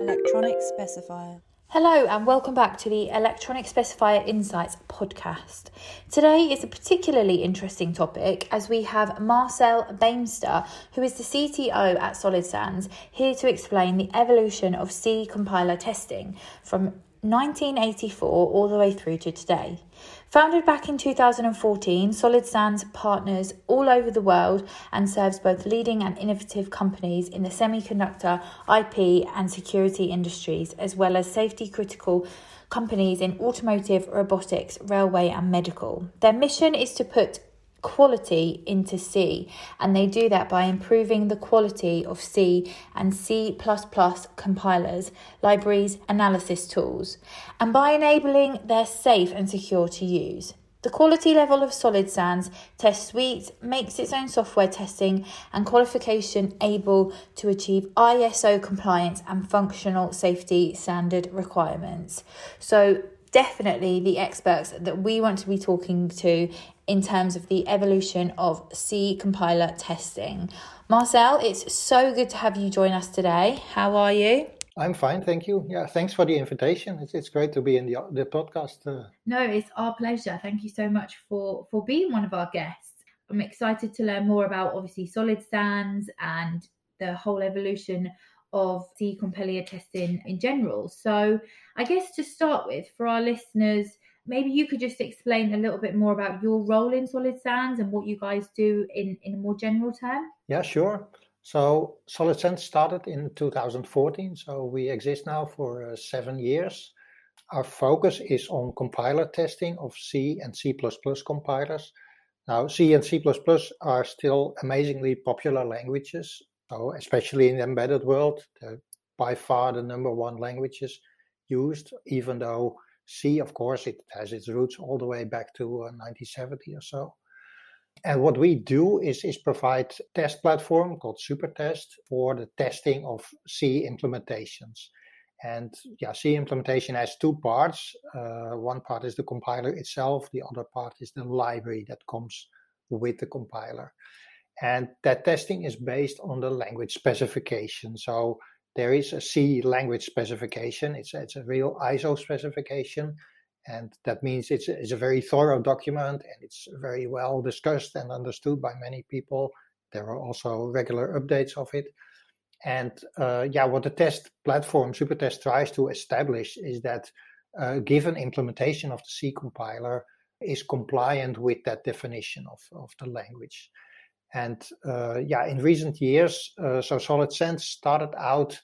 Electronic specifier. Hello, and welcome back to the Electronic Specifier Insights podcast. Today is a particularly interesting topic as we have Marcel Beemster, who is the CTO at Solid Sands, here to explain the evolution of C compiler testing from 1984 all the way through to today. Founded back in 2014, Solid Sands partners all over the world and serves both leading and innovative companies in the semiconductor, IP, and security industries, as well as safety critical companies in automotive, robotics, railway, and medical. Their mission is to put quality into C, and they do that by improving the quality of C and C compilers, libraries, analysis tools, and by enabling their safe and secure to use. The quality level of Solid Sands test suite makes its own software testing and qualification able to achieve ISO compliance and functional safety standard requirements. So, definitely the experts that we want to be talking to in terms of the evolution of C compiler testing. Marcel, it's so good to have you join us today. How are you? I'm fine, thank you. Yeah, thanks for the invitation. It's, it's great to be in the the podcast. Uh... No, it's our pleasure. Thank you so much for for being one of our guests. I'm excited to learn more about obviously Solid Sands and the whole evolution of C compiler testing in general. So, I guess to start with, for our listeners maybe you could just explain a little bit more about your role in Solid Sands and what you guys do in, in a more general term. Yeah, sure. So Solid Sands started in 2014, so we exist now for uh, seven years. Our focus is on compiler testing of C and C++ compilers. Now, C and C++ are still amazingly popular languages, so especially in the embedded world, they're by far the number one languages used, even though C, of course, it has its roots all the way back to uh, 1970 or so. And what we do is, is provide test platform called Supertest for the testing of C implementations. And yeah, C implementation has two parts. Uh, one part is the compiler itself. The other part is the library that comes with the compiler. And that testing is based on the language specification. So there is a C language specification. It's a, it's a real ISO specification, and that means it's a, it's a very thorough document and it's very well discussed and understood by many people. There are also regular updates of it. And uh, yeah, what the test platform Supertest tries to establish is that uh, given implementation of the C compiler is compliant with that definition of, of the language. And uh, yeah, in recent years, uh, so Solid Sands started out,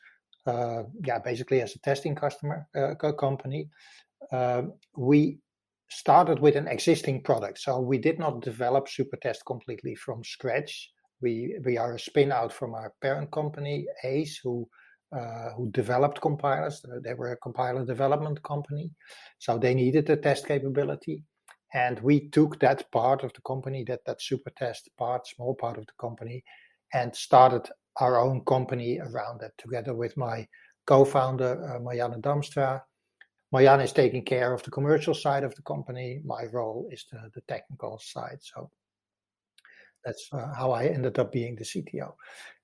uh, yeah, basically as a testing customer company. We started with an existing product, so we did not develop Supertest completely from scratch. We we are a spin out from our parent company, Ace, who uh, who developed compilers. They were a compiler development company, so they needed the test capability. And we took that part of the company, that that Supertest part, small part of the company, and started our own company around that together with my co-founder uh, Marianne Damstra. Marianne is taking care of the commercial side of the company. My role is the, the technical side. So that's uh, how I ended up being the CTO.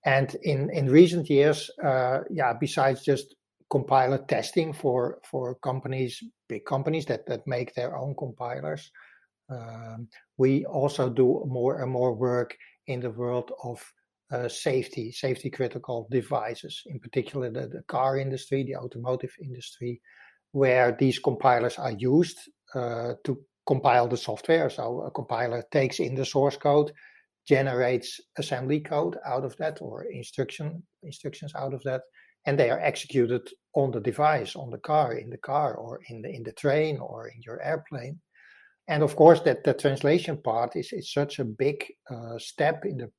And in in recent years, uh, yeah, besides just compiler testing for for companies, big companies that that make their own compilers. Um, we also do more and more work in the world of uh, safety, safety critical devices, in particular the, the, car industry, the automotive industry, where these compilers are used uh, to compile the software. So a compiler takes in the source code, generates assembly code out of that or instruction instructions out of that, and they are executed on the device, on the car, in the car, or in the in the train, or in your airplane. And of course, that the translation part is, is such a big uh, step in the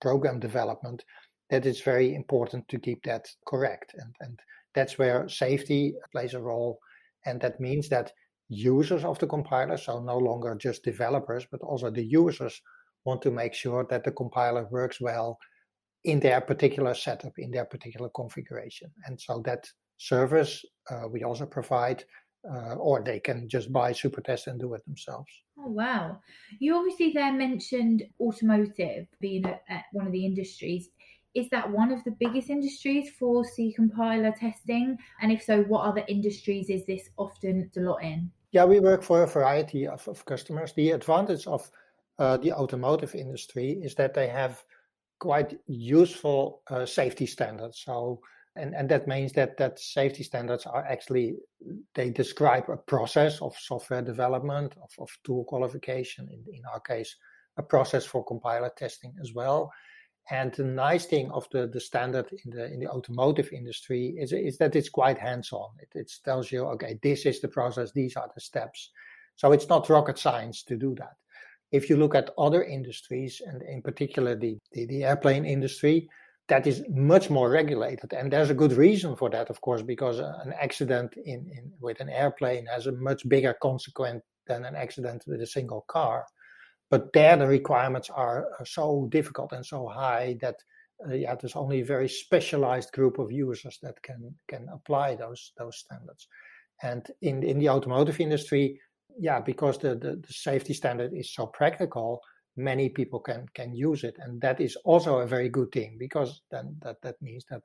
program development that it's very important to keep that correct. And, and that's where safety plays a role. And that means that users of the compiler, so no longer just developers, but also the users, want to make sure that the compiler works well in their particular setup, in their particular configuration. And so that service uh, we also provide, uh, or they can just buy super Supertest and do it themselves. Oh, wow. You obviously there mentioned automotive being a, a, one of the industries. Is that one of the biggest industries for C compiler testing? And if so, what other industries is this often a lot in? Yeah, we work for a variety of, of customers. The advantage of uh, the automotive industry is that they have quite useful uh, safety standards. So, and, and that means that that safety standards are actually they describe a process of software development, of, of tool qualification. In, in our case, a process for compiler testing as well. And the nice thing of the, the standard in the in the automotive industry is, is that it's quite hands-on. It, it tells you, okay, this is the process, these are the steps. So it's not rocket science to do that. If you look at other industries, and in particular the, the, the airplane industry, that is much more regulated. And there's a good reason for that, of course, because an accident in, in with an airplane has a much bigger consequence than an accident with a single car but there the requirements are, so difficult and so high that uh, yeah, there's only a very specialized group of users that can can apply those those standards. And in in the automotive industry, yeah, because the, the, the safety standard is so practical, many people can can use it, and that is also a very good thing because then that that means that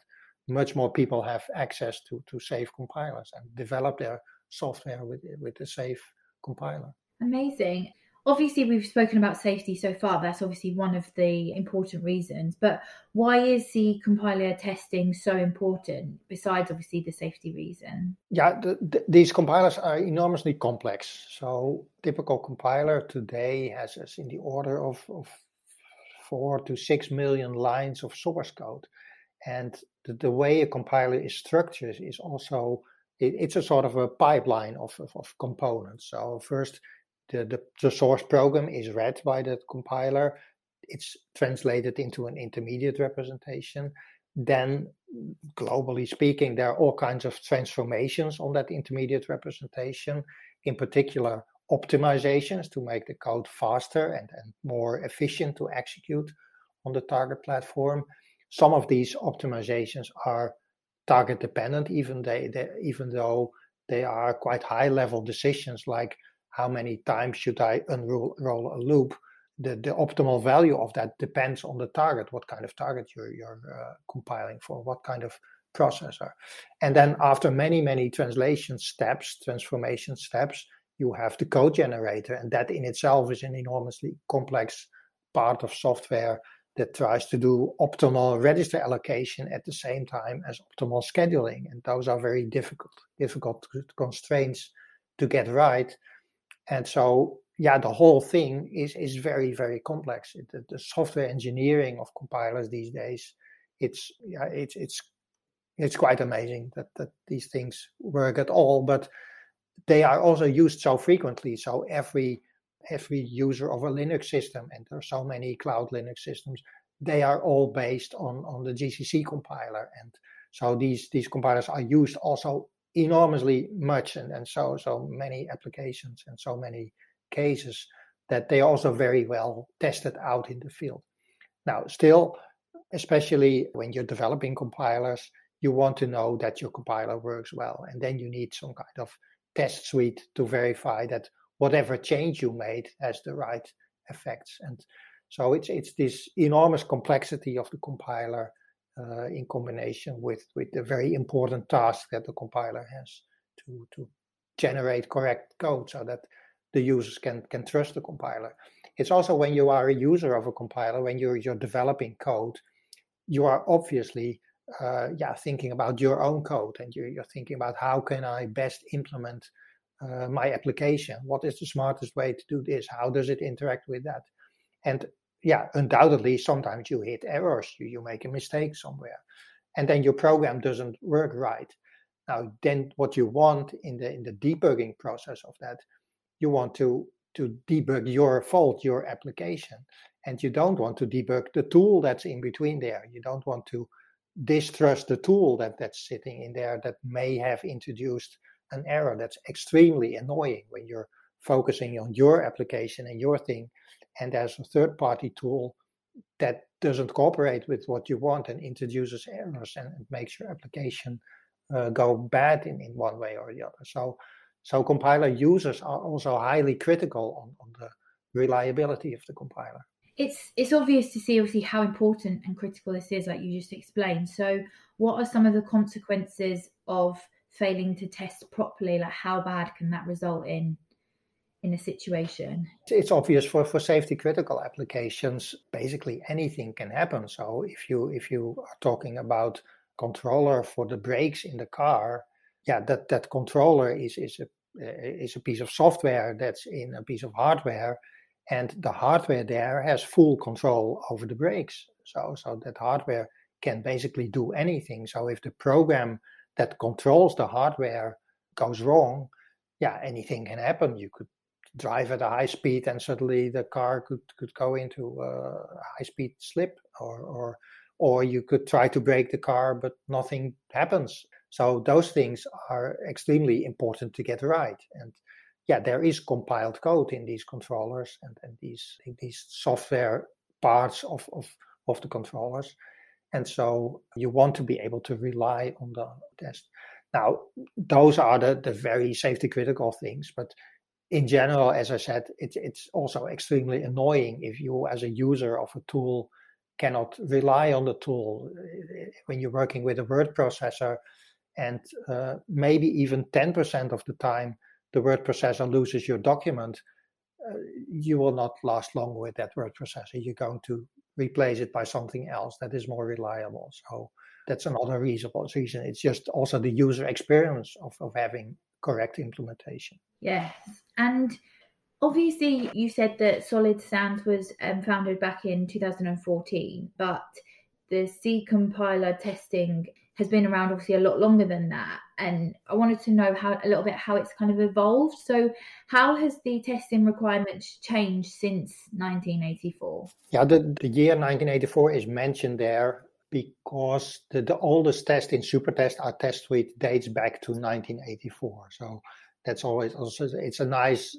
much more people have access to to safe compilers and develop their software with with a safe compiler. Amazing obviously we've spoken about safety so far that's obviously one of the important reasons. But why is the compiler testing so important besides obviously the safety reason? Yeah the, the, these compilers are enormously complex. So typical compiler today has us in the order of, of four to six million lines of source code. And the, the way a compiler is structured is also it, it's a sort of a pipeline of, of, of components. So first the, the, the source program is read by the compiler, it's translated into an intermediate representation. Then, globally speaking, there are all kinds of transformations on that intermediate representation, in particular, optimizations to make the code faster and, and more efficient to execute on the target platform. Some of these optimizations are target dependent, even they, they even though they are quite high level decisions like how many times should I unroll a loop? The, the optimal value of that depends on the target, what kind of target you're, you're uh, compiling for, what kind of processor. And then after many, many translation steps, transformation steps, you have the code generator. And that in itself is an enormously complex part of software that tries to do optimal register allocation at the same time as optimal scheduling. And those are very difficult, difficult constraints to get right and so yeah the whole thing is is very very complex. It, the, the, software engineering of compilers these days it's yeah it's it's it's quite amazing that that these things work at all but they are also used so frequently. So every every user of a linux system and there are so many cloud linux systems they are all based on on the gcc compiler. And so these these compilers are used also enormously much and, and so so many applications and so many cases that they are also very well tested out in the field. Now, still, especially when you're developing compilers, you want to know that your compiler works well, and then you need some kind of test suite to verify that whatever change you made has the right effects. And so it's it's this enormous complexity of the compiler uh, in combination with with the very important task that the compiler has to to generate correct code so that the users can can trust the compiler. It's also when you are a user of a compiler, when you're you're developing code, you are obviously uh, yeah thinking about your own code and you're, you're thinking about how can I best implement uh, my application? What is the smartest way to do this? How does it interact with that? And yeah, undoubtedly, sometimes you hit errors, you, you make a mistake somewhere, and then your program doesn't work right. Now, then what you want in the in the debugging process of that, you want to to debug your fault, your application, and you don't want to debug the tool that's in between there. You don't want to distrust the tool that that's sitting in there that may have introduced an error. That's extremely annoying when you're focusing on your application and your thing and there's a third party tool that doesn't cooperate with what you want and introduces errors and, makes your application uh, go bad in, in one way or the other. So, so compiler users are also highly critical on, on the reliability of the compiler. it's it's obvious to see obviously how important and critical this is, like you just explained. So, what are some of the consequences of failing to test properly? Like, how bad can that result in in a situation? It's obvious for for safety critical applications. Basically, anything can happen. So, if you if you are talking about controller for the brakes in the car, yeah, that that controller is is a is a piece of software that's in a piece of hardware and the hardware there has full control over the brakes. So, so that hardware can basically do anything. So if the program that controls the hardware goes wrong, yeah, anything can happen. You could drive at a high speed and suddenly the car could, could go into a high speed slip or, or or you could try to brake the car but nothing happens so those things are extremely important to get right and yeah, there is compiled code in these controllers and, and these these software parts of, of, of the controllers. And so you want to be able to rely on the test. Now, those are the, the very safety critical things, but in general, as I said, it, it's also extremely annoying if you, as a user of a tool, cannot rely on the tool when you're working with a word processor, and uh, maybe even 10% of the time the word processor loses your document, uh, you will not last long with that word processor. You're going to replace it by something else that is more reliable. So that's another reasonable reason. It's just also the user experience of, of having correct implementation. Yes. And obviously, you said that Solid Sands was um, founded back in 2014, but the C compiler testing has been around obviously a lot longer than that and i wanted to know how a little bit how it's kind of evolved so how has the testing requirements changed since 1984 yeah the, the year 1984 is mentioned there because the, the oldest test in supertest our test suite dates back to 1984 so that's always also it's a nice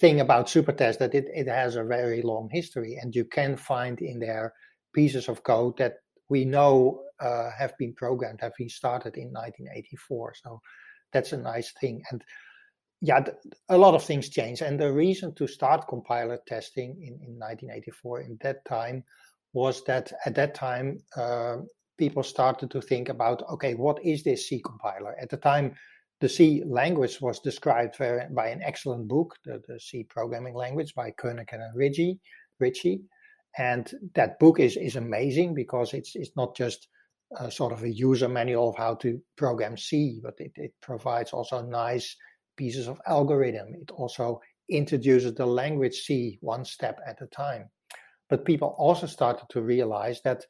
thing about supertest that it, it has a very long history and you can find in there pieces of code that we know uh, have been programmed, have been started in 1984. So that's a nice thing. And yeah, a lot of things change. And the reason to start compiler testing in, in 1984 in that time was that at that time, uh, people started to think about, okay, what is this C compiler? At the time, the C language was described by an excellent book, the, the C programming language by Kernighan and Ritchie. Ritchie and that book is is amazing because it's it's not just a sort of a user manual of how to program C, but it, it provides also nice pieces of algorithm. It also introduces the language C one step at a time. But people also started to realize that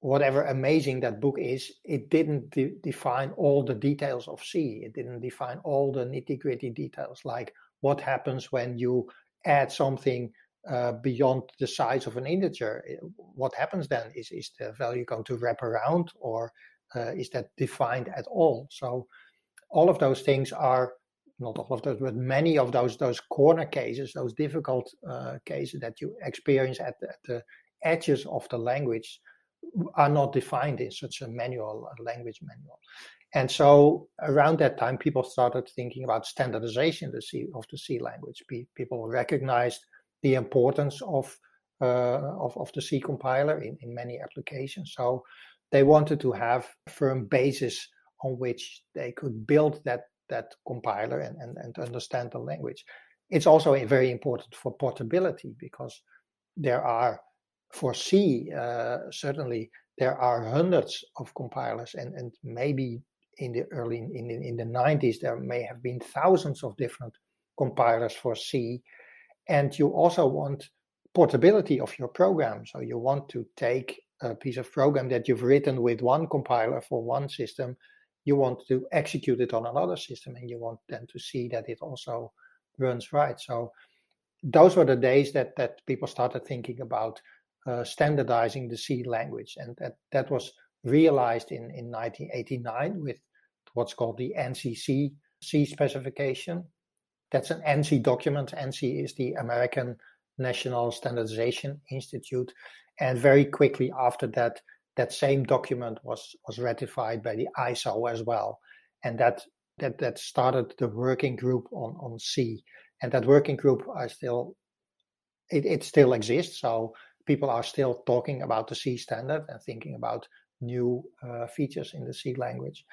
whatever amazing that book is, it didn't de- define all the details of C. It didn't define all the nitty gritty details, like what happens when you add something uh, beyond the size of an integer. What happens then? Is, is the value going to wrap around or uh, is that defined at all? So all of those things are not all of those, but many of those those corner cases, those difficult uh, cases that you experience at the, at the, edges of the language, are not defined in such a manual a language manual. And so around that time, people started thinking about standardization the C, of the C language. People recognized the importance of uh, of, of the C compiler in, in many applications. So they wanted to have a firm basis on which they could build that that compiler and, and, and understand the language. It's also very important for portability because there are for C uh, certainly there are hundreds of compilers and, and maybe in the early in, in, in the 90s there may have been thousands of different compilers for C and you also want portability of your program. So you want to take a piece of program that you've written with one compiler for one system, you want to execute it on another system, and you want them to see that it also runs right. So those were the days that that people started thinking about uh, standardizing the C language, and that that was realized in in 1989 with what's called the ANSI C specification, that's an ANSI document. ANSI is the American National Standardization Institute. And very quickly after that, that same document was, was ratified by the ISO as well. And that, that, that started the working group on, on C. And that working group, I still it, it still exists. So people are still talking about the C standard and thinking about new uh, features in the C language.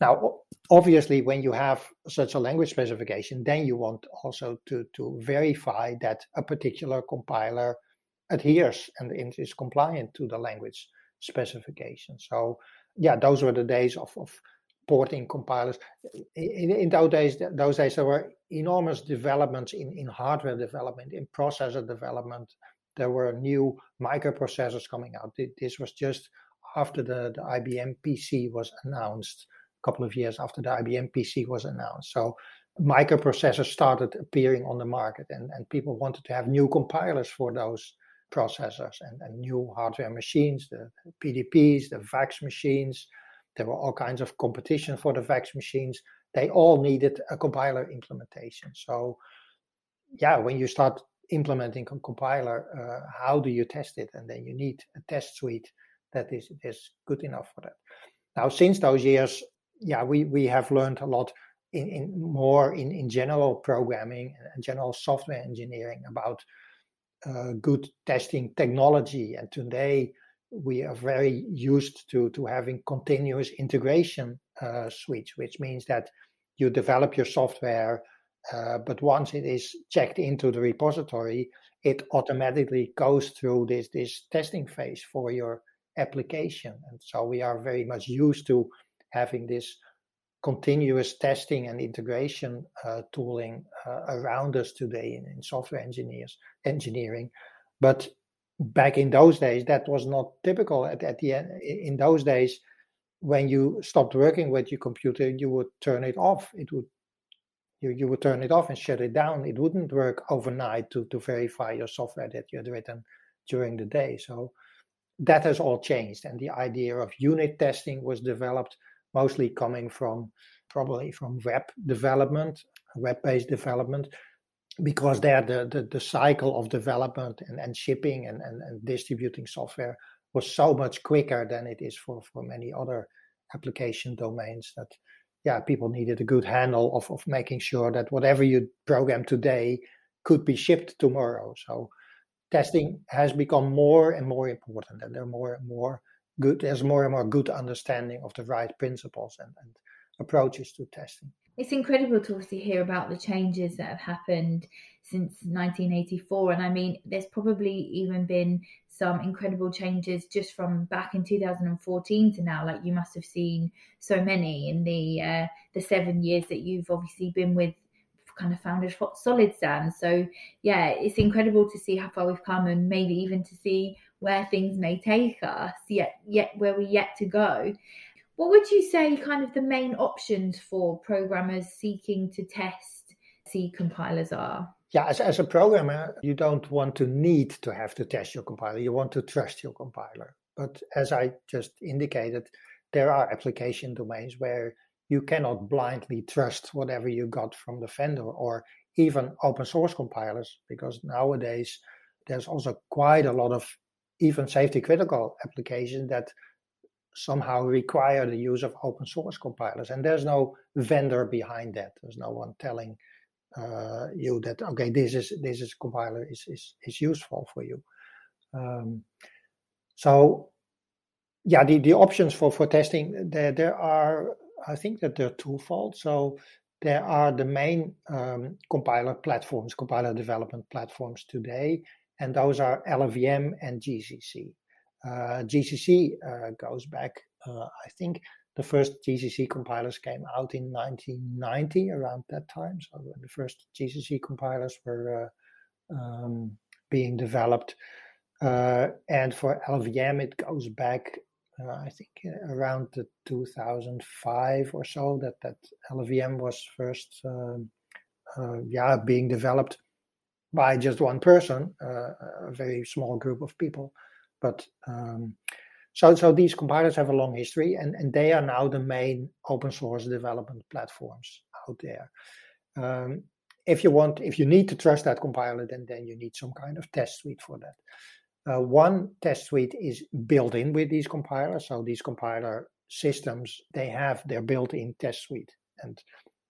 Now, obviously, when you have such a language specification, then you want also to, to verify that a particular compiler adheres and is compliant to the language specification. So, yeah, those were the days of, of porting compilers. In, in those days, those days there were enormous developments in, in hardware development, in processor development. There were new microprocessors coming out. This was just after the, the IBM PC was announced, a couple of years after the IBM PC was announced. So microprocessors started appearing on the market, and, and people wanted to have new compilers for those processors and, and new hardware machines, the PDPs, the VAX machines. There were all kinds of competition for the VAX machines. They all needed a compiler implementation. So, yeah, when you start implementing a compiler, uh, how do you test it? And then you need a test suite that is, is good enough for that. Now, since those years, yeah, we, we have learned a lot in, in more in, in general programming and general software engineering about uh, good testing technology. And today we are very used to, to having continuous integration uh, suites, which means that you develop your software, uh, but once it is checked into the repository, it automatically goes through this, this testing phase for your application. And so we are very much used to having this continuous testing and integration uh, tooling uh, around us today in, in, software engineers engineering. But back in those days that was not typical. At, at the end in those days when you stopped working with your computer you would turn it off. It would you, you would turn it off and shut it down. It wouldn't work overnight to, to verify your software that you had written during the day. So that has all changed and the idea of unit testing was developed mostly coming from probably from web development, web-based development, because there the, the, the cycle of development and, and shipping and, and, and distributing software was so much quicker than it is for, for many other application domains that yeah people needed a good handle of, of making sure that whatever you program today could be shipped tomorrow. So testing has become more and more important and there are more and more good there's more and more good understanding of the right principles and, and approaches to testing. It's incredible to obviously hear about the changes that have happened since 1984 and i mean there's probably even been some incredible changes just from back in 2014 to now like you must have seen so many in the uh, the seven years that you've obviously been with kind of founded solid sands so yeah it's incredible to see how far we've come and maybe even to see where things may take us, yet yet where we're yet to go. What would you say kind of the main options for programmers seeking to test C compilers are? Yeah, as, as a programmer, you don't want to need to have to test your compiler. You want to trust your compiler. But as I just indicated, there are application domains where you cannot blindly trust whatever you got from the vendor or even open source compilers, because nowadays there's also quite a lot of even safety critical applications that somehow require the use of open source compilers. And there's no vendor behind that. There's no one telling uh, you that okay, this is this is compiler is is is useful for you. Um, so yeah, the, the options for, for testing there there are I think that they're twofold. So there are the main um, compiler platforms, compiler development platforms today, and those are LLVM and GCC. Uh, GCC uh, goes back, uh, I think the first GCC compilers came out in 1990, around that time. So when the first GCC compilers were uh, um, being developed. Uh, and for LLVM, it goes back, uh, I think, around the 2005 or so that that LLVM was first, um, yeah, being developed by just one person, uh, a very small group of people. But um, so, so these compilers have a long history, and, and they are now the main open source development platforms out there. Um, if you want, if you need to trust that compiler, then then you need some kind of test suite for that. Uh, one test suite is built in with these compilers, so these compiler systems they have their built-in test suite. And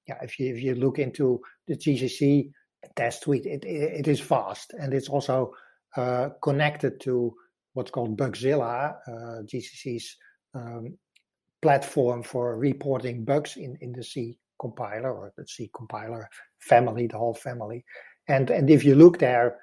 yeah, if you if you look into the GCC test suite, it, it, it is fast and it's also uh, connected to what's called Bugzilla, uh, GCC's um, platform for reporting bugs in, in the C compiler or the C compiler family, the whole family. And and if you look there,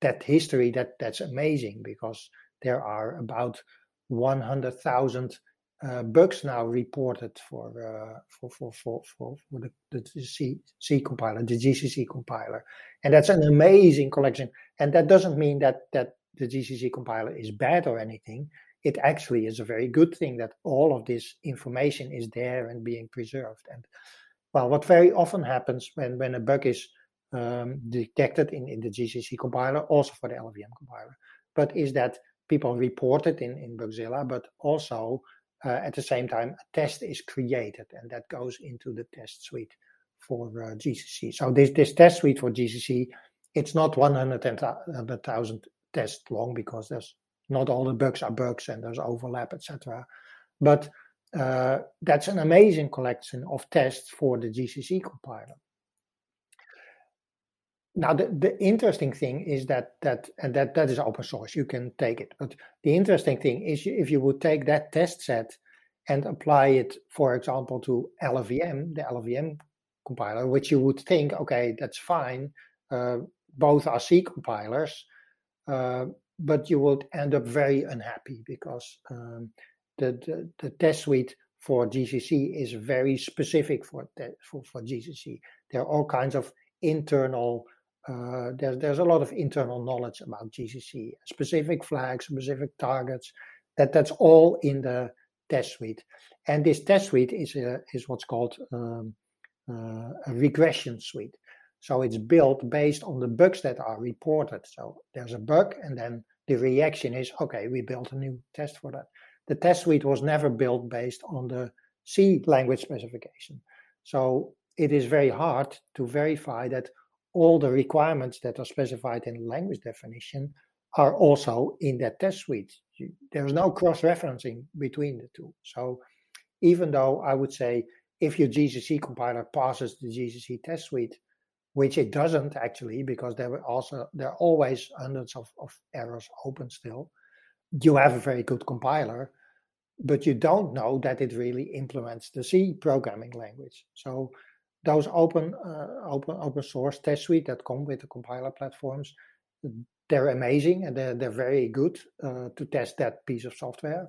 that history that that's amazing because there are about 100,000 uh, bugs now reported for uh, for, for for for for the, the C, C compiler, the GCC compiler, and that's an amazing collection. And that doesn't mean that that the GCC compiler is bad or anything. It actually is a very good thing that all of this information is there and being preserved. And well, what very often happens when when a bug is um, detected in, in the GCC compiler, also for the LLVM compiler, but is that people report it in, in Bugzilla, but also at the same time, a test is created and that goes into the test suite for uh, GCC. So this, this test suite for GCC, it's not 100,000 tests long because there's not all the bugs are bugs and there's overlap, etc. But uh, that's an amazing collection of tests for the GCC compiler. Now, the, the interesting thing is that that and that that is open source. You can take it, but the interesting thing is if you would take that test set and apply it, for example, to LLVM, the LLVM compiler, which you would think, okay, that's fine. Uh, both are C compilers, uh, but you would end up very unhappy because um, the, the, the test suite for GCC is very specific for, for for GCC. There are all kinds of internal uh, there's there's a lot of internal knowledge about GCC, specific flags, specific targets. That that's all in the test suite, and this test suite is a, is what's called um, uh, a regression suite. So it's built based on the bugs that are reported. So there's a bug, and then the reaction is okay. We built a new test for that. The test suite was never built based on the C language specification. So it is very hard to verify that all the requirements that are specified in the language definition are also in that test suite. There's no cross-referencing between the two. So even though I would say if your GCC compiler passes the GCC test suite, which it doesn't actually, because there were also there are always hundreds of, of errors open still, you have a very good compiler, but you don't know that it really implements the C programming language. So those open uh, open open source test suite that come with the compiler platforms. They're amazing and they're, they're very good uh, to test that piece of software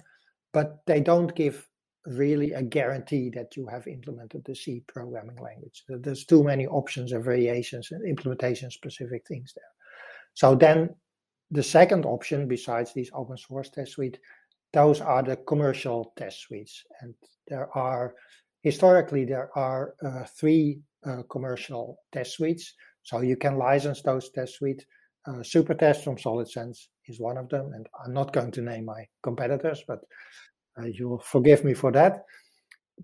but they don't give really a guarantee that you have implemented the c programming language. There's too many options and variations and implementation specific things there. So then the second option besides these open source test suite those are the commercial test suites. And there are historically there are uh, three uh, commercial test suites, so you can license those test suites. Uh, SuperTest from Solid Sands is one of them, and I'm not going to name my competitors, but uh, you'll forgive me for that.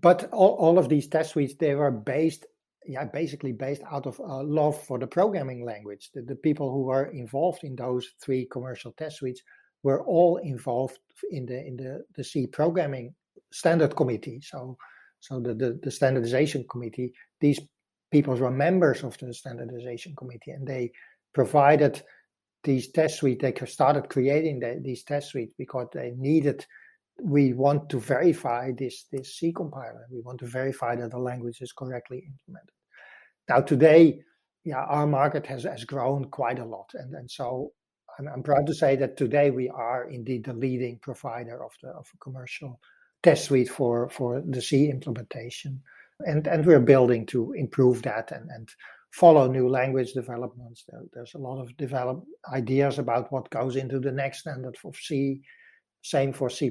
But all, all of these test suites they were based, yeah, basically based out of uh, love for the programming language. The, the people who were involved in those three commercial test suites were all involved in the in the the C programming standard committee. So so the, the, the standardization committee, these people were members of the standardization committee and they provided these test suites. They started creating the, these test suites because they needed. We want to verify this this C compiler. We want to verify that the language is correctly implemented. Now today, yeah, our market has has grown quite a lot, and and so I'm, I'm proud to say that today we are indeed the leading provider of the of commercial test suite for for the C implementation, and and we're building to improve that and and follow new language developments. There, there's a lot of develop ideas about what goes into the next standard for C. Same for C++.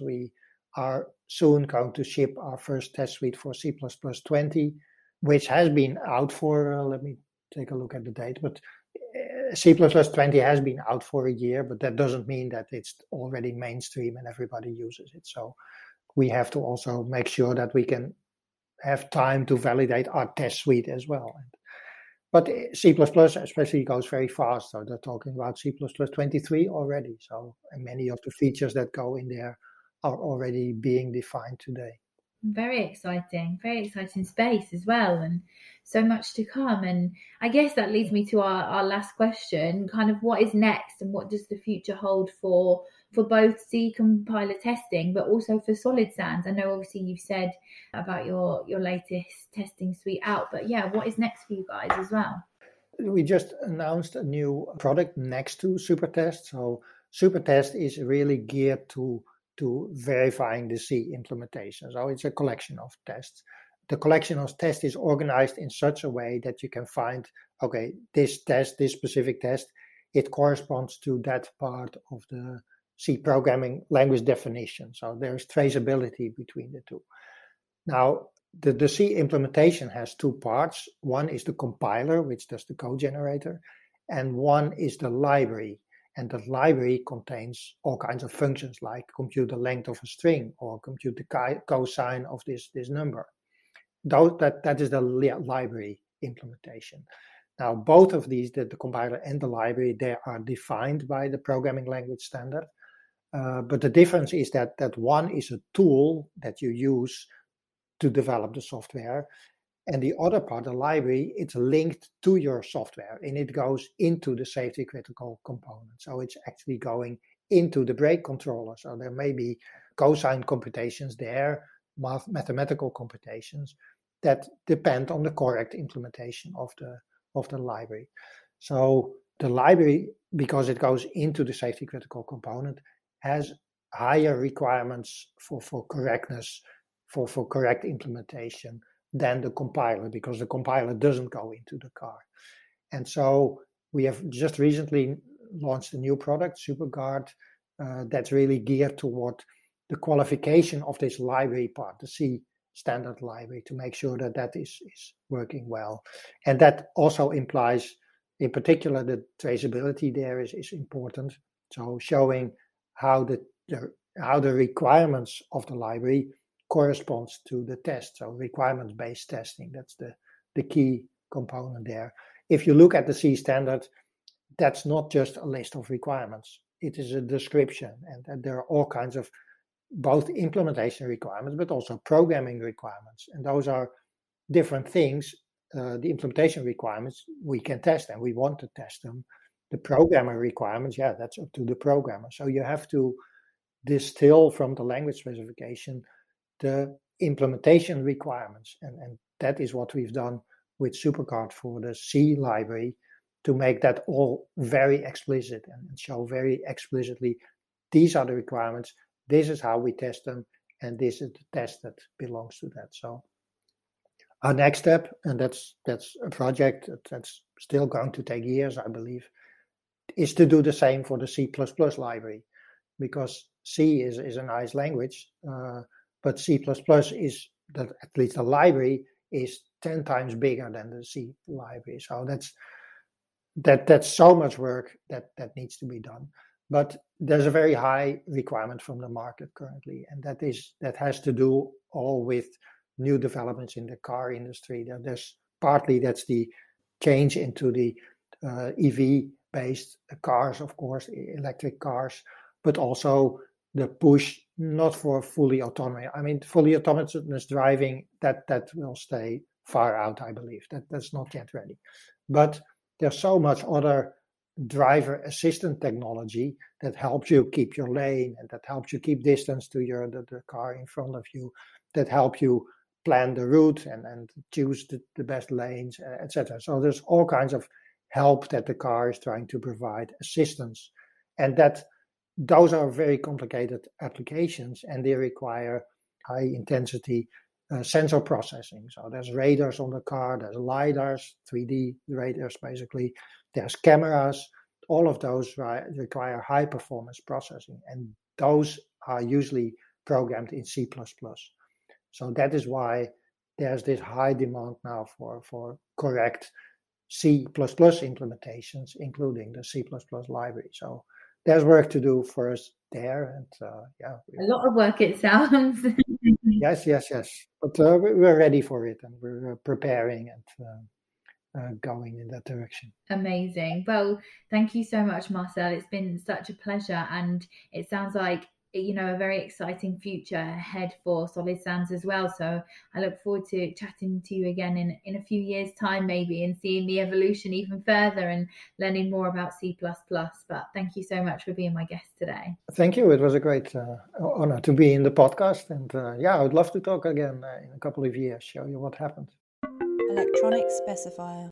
We are soon going to ship our first test suite for C++ 20, which has been out for. Uh, let me take a look at the date, but C++ 20 has been out for a year, but that doesn't mean that it's already mainstream and everybody uses it. So we have to also make sure that we can have time to validate our test suite as well. But C++ especially goes very fast. So they're talking about C++ 23 already. So many of the features that go in there are already being defined today. Very exciting, very exciting space as well, and so much to come. And I guess that leads me to our, our last question kind of what is next and what does the future hold for for both C compiler testing but also for solid sands? I know obviously you've said about your your latest testing suite out, but yeah, what is next for you guys as well? We just announced a new product next to Supertest. So Supertest is really geared to to verifying the C implementation. So it's a collection of tests. The collection of tests is organized in such a way that you can find, okay, this test, this specific test, it corresponds to that part of the C programming language definition. So there's traceability between the two. Now, the, the C implementation has two parts. One is the compiler, which does the code generator, and one is the library, and the library contains all kinds of functions like compute the length of a string or compute the cosine of this, this number. Those, that, that is the li- library implementation. Now, both of these, the, the, compiler and the library, they are defined by the programming language standard. Uh, but the difference is that that one is a tool that you use to develop the software, and the other part, the library, it's linked to your software and it goes into the safety critical component. So it's actually going into the brake controller. So there may be cosine computations there, math- mathematical computations that depend on the correct implementation of the of the library. So the library, because it goes into the safety critical component, has higher requirements for, for correctness, for, for correct implementation than the compiler because the compiler doesn't go into the car. And so we have just recently launched a new product, SuperGuard, uh, that's really geared toward the qualification of this library part, the C standard library, to make sure that that is, is working well. And that also implies, in particular, the traceability there is, is important. So showing how the, the how the requirements of the library corresponds to the test. So requirements based testing, that's the, the key component there. If you look at the C standard, that's not just a list of requirements, it is a description. And, and there are all kinds of both implementation requirements, but also programming requirements. And those are different things. Uh, the implementation requirements, we can test and we want to test them. The programmer requirements, yeah, that's up to the programmer. So you have to distill from the language specification the implementation requirements. And, and that is what we've done with SuperGuard for the C library to make that all very explicit and show very explicitly these are the requirements, this is how we test them, and this is the test that belongs to that. So our next step, and that's that's a project that's still going to take years, I believe, is to do the same for the C library, because C is, is a nice language. Uh, but C++ is that at least the library is 10 times bigger than the C library. So that's that that's so much work that that needs to be done. But there's a very high requirement from the market currently, and that is that has to do all with new developments in the car industry. There's partly that's the change into the uh, EV based cars, of course, electric cars, but also the push not for fully autonomy. I mean, fully autonomous driving that that will stay far out. I believe that that's not yet ready, but there's so much other driver assistant technology that helps you keep your lane and that helps you keep distance to your the, the car in front of you that help you plan the route and, and choose the, the best lanes uh, etc so there's all kinds of help that the car is trying to provide assistance and that those are very complicated applications and they require high intensity uh, sensor processing. So there's radars on the car, there's LiDARs, 3D radars basically, there's cameras. All of those require high performance processing, and those are usually programmed in C. So that is why there's this high demand now for, for correct C implementations, including the C library. So there's work to do for us there, and uh, yeah, a lot of work it sounds. yes, yes, yes. But uh, we're ready for it, and we're uh, preparing and uh, uh, going in that direction. Amazing. Well, thank you so much, Marcel. It's been such a pleasure, and it sounds like you know a very exciting future ahead for Solid Sands as well. So I look forward to chatting to you again in in a few years' time, maybe, and seeing the evolution even further and learning more about C++. But thank you so much for being my guest today. Thank you. It was a great uh, honor to be in the podcast, and uh, yeah, I would love to talk again uh, in a couple of years, show you what happened. Electronic specifier.